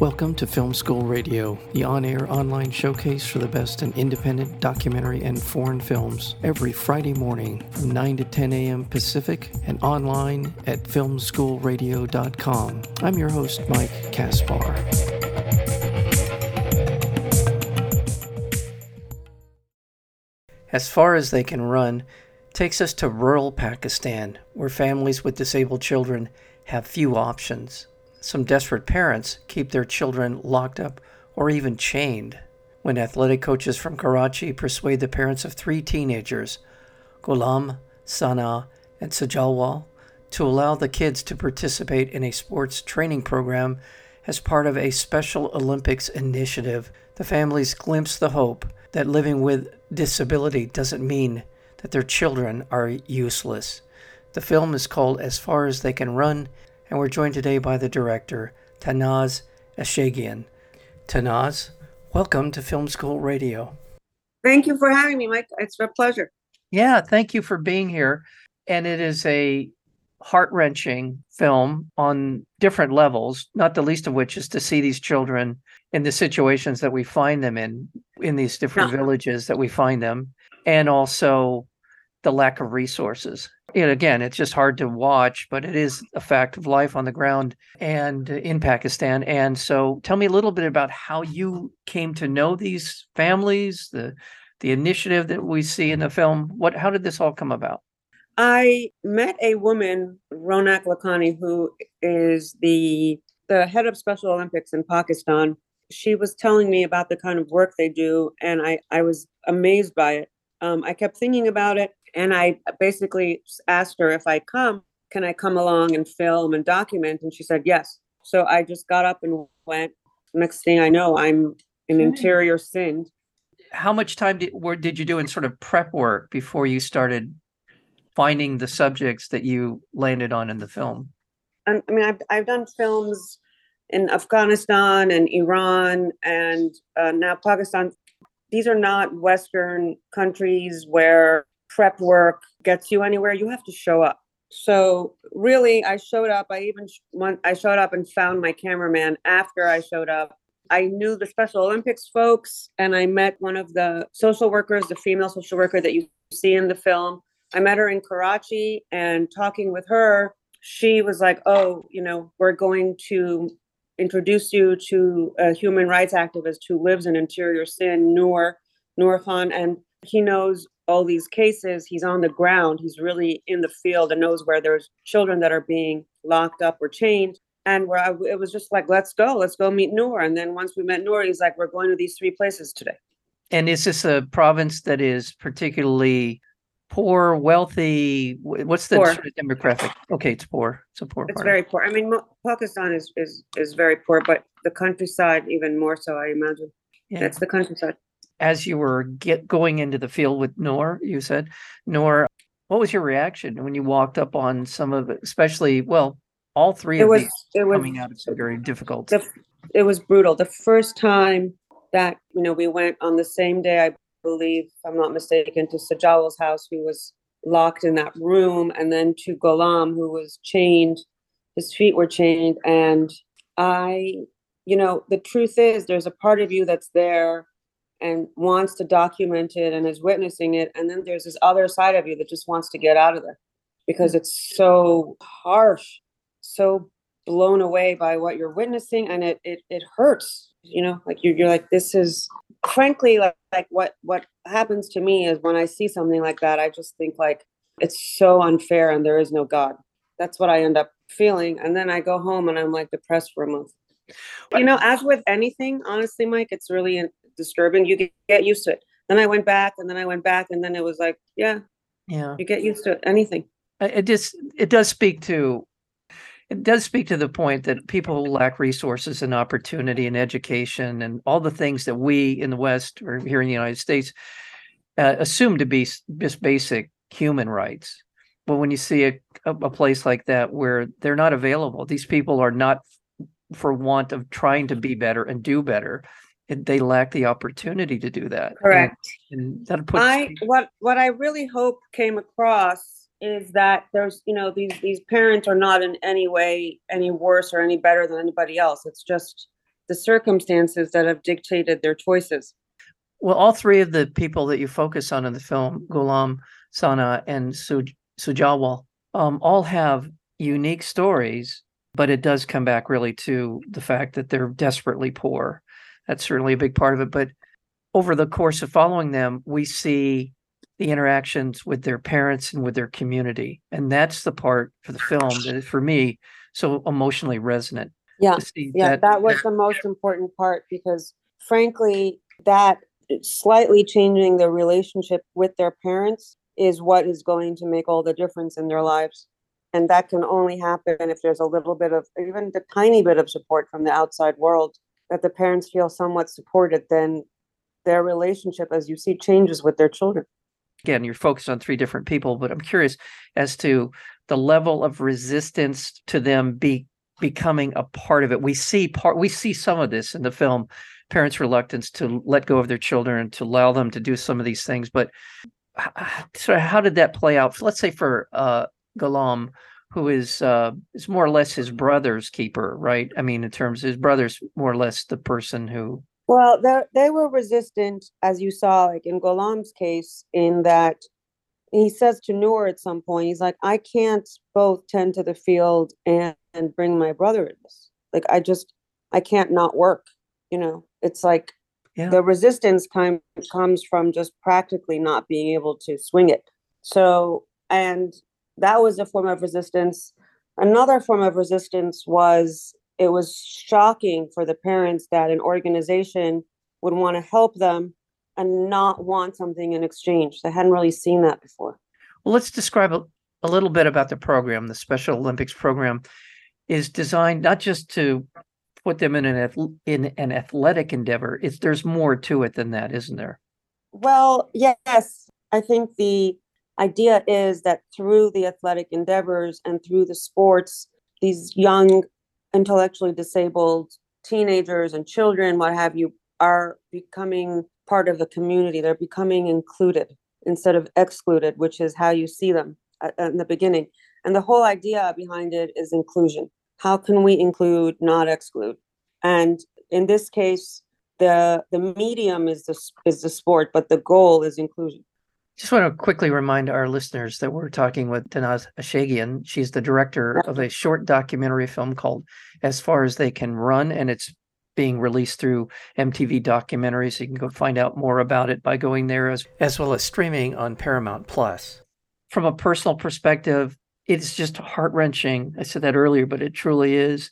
Welcome to Film School Radio, the on air online showcase for the best in independent documentary and foreign films, every Friday morning from 9 to 10 a.m. Pacific and online at filmschoolradio.com. I'm your host, Mike Kaspar. As far as they can run takes us to rural Pakistan, where families with disabled children have few options. Some desperate parents keep their children locked up or even chained. When athletic coaches from Karachi persuade the parents of three teenagers, Ghulam, Sana, and Sajawal, to allow the kids to participate in a sports training program as part of a Special Olympics initiative, the families glimpse the hope that living with disability doesn't mean that their children are useless. The film is called As Far as They Can Run and we're joined today by the director, Tanaz Eshaghian. Tanaz, welcome to Film School Radio. Thank you for having me, Mike. It's a pleasure. Yeah, thank you for being here. And it is a heart wrenching film on different levels, not the least of which is to see these children in the situations that we find them in, in these different yeah. villages that we find them, and also the lack of resources and again, it's just hard to watch, but it is a fact of life on the ground and in Pakistan. And so, tell me a little bit about how you came to know these families, the the initiative that we see in the film. What, how did this all come about? I met a woman, Ronak Lakhani, who is the the head of Special Olympics in Pakistan. She was telling me about the kind of work they do, and I I was amazed by it. Um, I kept thinking about it and I basically asked her if I come, can I come along and film and document? And she said yes. So I just got up and went. Next thing I know, I'm in interior Sindh. How much time did, were, did you do in sort of prep work before you started finding the subjects that you landed on in the film? I mean, I've, I've done films in Afghanistan and Iran and uh, now Pakistan. These are not Western countries where prep work gets you anywhere. You have to show up. So really, I showed up. I even went, I showed up and found my cameraman after I showed up. I knew the Special Olympics folks, and I met one of the social workers, the female social worker that you see in the film. I met her in Karachi, and talking with her, she was like, "Oh, you know, we're going to introduce you to a human rights activist who lives in Interior Sindh, Noor Noor Khan, and he knows all these cases. He's on the ground. He's really in the field and knows where there's children that are being locked up or chained. And where I, it was just like, let's go, let's go meet Noor. And then once we met Noor, he's like, we're going to these three places today. And is this a province that is particularly poor, wealthy? What's the poor. demographic? Okay, it's poor. It's a poor. It's very poor. I mean, Pakistan is is is very poor, but the countryside even more so. I imagine. Yeah. It's the countryside as you were get going into the field with Noor, you said, Noor, what was your reaction when you walked up on some of it, especially, well, all three it of was, these it was, coming out of some very difficult. The, it was brutal. The first time that, you know, we went on the same day, I believe, if I'm not mistaken, to Sajawal's house, who was locked in that room, and then to Ghulam, who was chained. His feet were chained. And I, you know, the truth is, there's a part of you that's there and wants to document it and is witnessing it and then there's this other side of you that just wants to get out of there because mm. it's so harsh so blown away by what you're witnessing and it it, it hurts you know like you're, you're like this is frankly like, like what what happens to me is when i see something like that i just think like it's so unfair and there is no god. That's what i end up feeling and then i go home and i'm like depressed for a month. You know as with anything honestly mike it's really disturbing, you get used to it. Then I went back and then I went back and then it was like, yeah, yeah, you get used to it, anything. It just, it does speak to, it does speak to the point that people lack resources and opportunity and education and all the things that we in the West or here in the United States uh, assume to be just basic human rights. But when you see a, a place like that where they're not available, these people are not for want of trying to be better and do better they lack the opportunity to do that. Correct. And, and that puts I what what I really hope came across is that there's you know these these parents are not in any way any worse or any better than anybody else. It's just the circumstances that have dictated their choices. Well, all three of the people that you focus on in the film, Ghulam, Sana, and Suj- Sujawal, um, all have unique stories, but it does come back really to the fact that they're desperately poor. That's certainly a big part of it. But over the course of following them, we see the interactions with their parents and with their community. And that's the part for the film that is, for me, so emotionally resonant. Yeah. Yeah. That, that was the most important part because, frankly, that slightly changing the relationship with their parents is what is going to make all the difference in their lives. And that can only happen if there's a little bit of, even a tiny bit of support from the outside world, that the parents feel somewhat supported, then their relationship, as you see, changes with their children. Again, you're focused on three different people, but I'm curious as to the level of resistance to them be becoming a part of it. We see part we see some of this in the film, parents' reluctance to let go of their children to allow them to do some of these things. But so how did that play out? Let's say for uh, Ghulam, who is uh, is more or less his brother's keeper, right? I mean, in terms his brother's more or less the person who. Well, they they were resistant, as you saw, like in Ghulam's case, in that he says to Noor at some point, he's like, I can't both tend to the field and, and bring my brother in this. Like, I just, I can't not work. You know, it's like yeah. the resistance kind comes from just practically not being able to swing it. So, and that was a form of resistance. Another form of resistance was it was shocking for the parents that an organization would want to help them and not want something in exchange. They hadn't really seen that before. Well, let's describe a, a little bit about the program. The Special Olympics program is designed not just to put them in an in an athletic endeavor. It's there's more to it than that, isn't there? Well, yes. I think the idea is that through the athletic endeavors and through the sports, these young, intellectually disabled teenagers and children, what have you, are becoming part of the community. They're becoming included instead of excluded, which is how you see them in the beginning. And the whole idea behind it is inclusion. How can we include, not exclude? And in this case, the the medium is the is the sport, but the goal is inclusion. Just want to quickly remind our listeners that we're talking with Tanaz Eshaghian. She's the director of a short documentary film called As Far as They Can Run, and it's being released through MTV documentaries. You can go find out more about it by going there as, as well as streaming on Paramount Plus. From a personal perspective, it's just heart wrenching. I said that earlier, but it truly is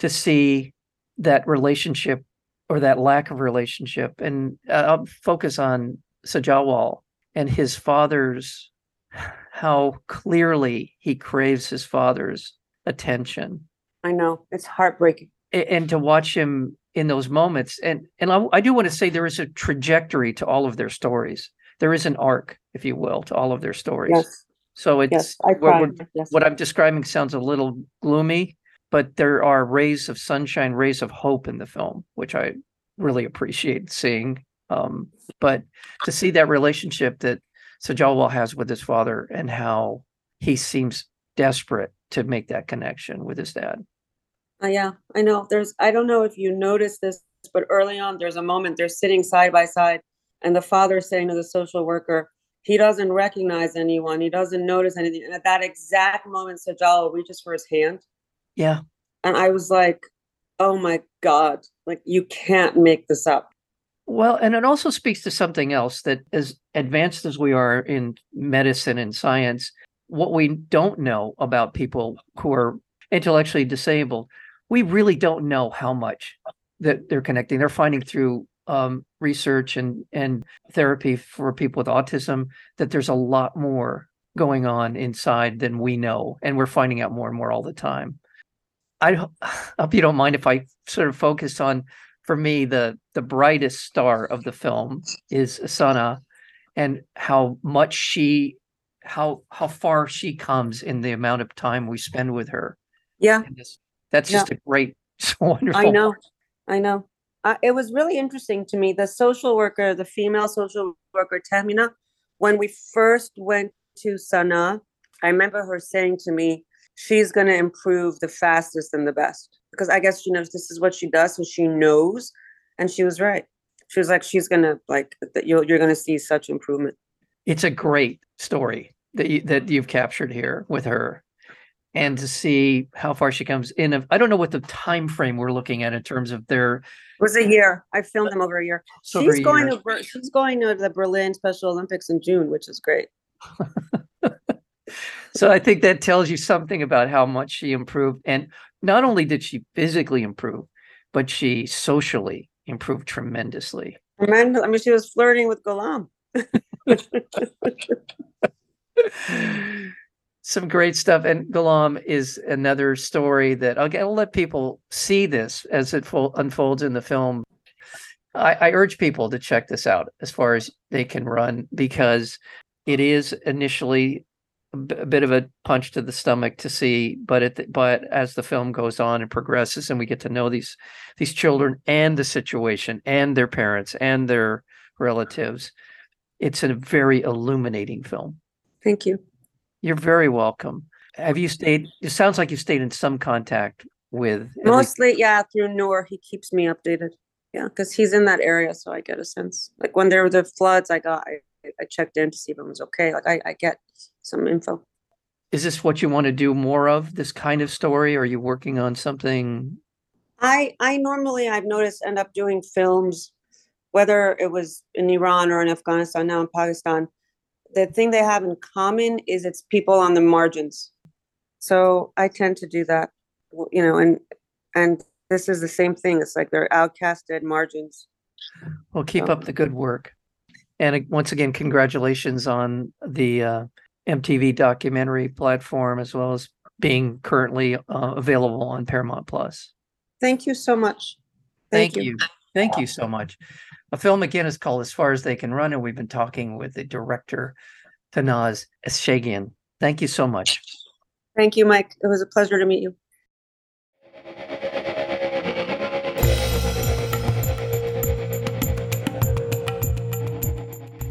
to see that relationship or that lack of relationship. And uh, I'll focus on Sajawal and his father's, how clearly he craves his father's attention. I know it's heartbreaking. And to watch him in those moments and and I, I, do want to say there is a trajectory to all of their stories there is an arc if you will to all of their stories yes. so it's yes, what, yes. what i'm describing sounds a little gloomy but there are rays of sunshine rays of hope in the film which i really appreciate seeing um, but to see that relationship that Sajawal has with his father and how he seems desperate to make that connection with his dad uh, yeah, I know. There's, I don't know if you noticed this, but early on, there's a moment they're sitting side by side, and the father saying to the social worker, he doesn't recognize anyone, he doesn't notice anything. And at that exact moment, Sajal reaches for his hand. Yeah. And I was like, oh my God, like you can't make this up. Well, and it also speaks to something else that as advanced as we are in medicine and science, what we don't know about people who are intellectually disabled we really don't know how much that they're connecting. They're finding through um, research and and therapy for people with autism that there's a lot more going on inside than we know, and we're finding out more and more all the time. I hope you don't mind if I sort of focus on, for me, the the brightest star of the film is Sana, and how much she, how how far she comes in the amount of time we spend with her. Yeah, that's just a great, wonderful. I know, I know. Uh, it was really interesting to me. The social worker, the female social worker, Tamina, when we first went to Sana, I remember her saying to me, she's going to improve the fastest and the best because I guess she knows this is what she does, so she knows, and she was right. She was like, she's going to like that. You're you're going to see such improvement. It's a great story that you, that you've captured here with her, and to see how far she comes in. I don't know what the time frame we're looking at in terms of their. It was a year. I uh, filmed them over a year. So she's a going year. to she's going to the Berlin Special Olympics in June, which is great. So I think that tells you something about how much she improved. And not only did she physically improve, but she socially improved tremendously. Tremendous. I mean, she was flirting with Ghulam. Some great stuff. And Ghulam is another story that I'll, I'll let people see this as it fo- unfolds in the film. I, I urge people to check this out as far as they can run because it is initially a bit of a punch to the stomach to see, but it but as the film goes on and progresses and we get to know these these children and the situation and their parents and their relatives, it's a very illuminating film. Thank you. You're very welcome. Have you stayed? It sounds like you stayed in some contact with. at least- Mostly, yeah, through Noor. He keeps me updated. Yeah, because he's in that area, so I get a sense. Like when there were the floods, I got I, I checked in to see if it was okay. Like I, I get some info. Is this what you want to do more of? This kind of story? Or are you working on something? I I normally I've noticed end up doing films, whether it was in Iran or in Afghanistan, now in Pakistan. The thing they have in common is it's people on the margins. So I tend to do that, you know, and and this is the same thing. It's like they're outcasted margins. Well, keep So- up the good work. And uh, once again, congratulations on the uh, MTV documentary platform, as well as being currently uh, available on Paramount Plus. Thank you so much. Thank, you. Thank you so much. A film again is called As Far as They Can Run, and we've been talking with the director, Tanaz Eshaghian. Thank you so much. Thank you, Mike. It was a pleasure to meet you.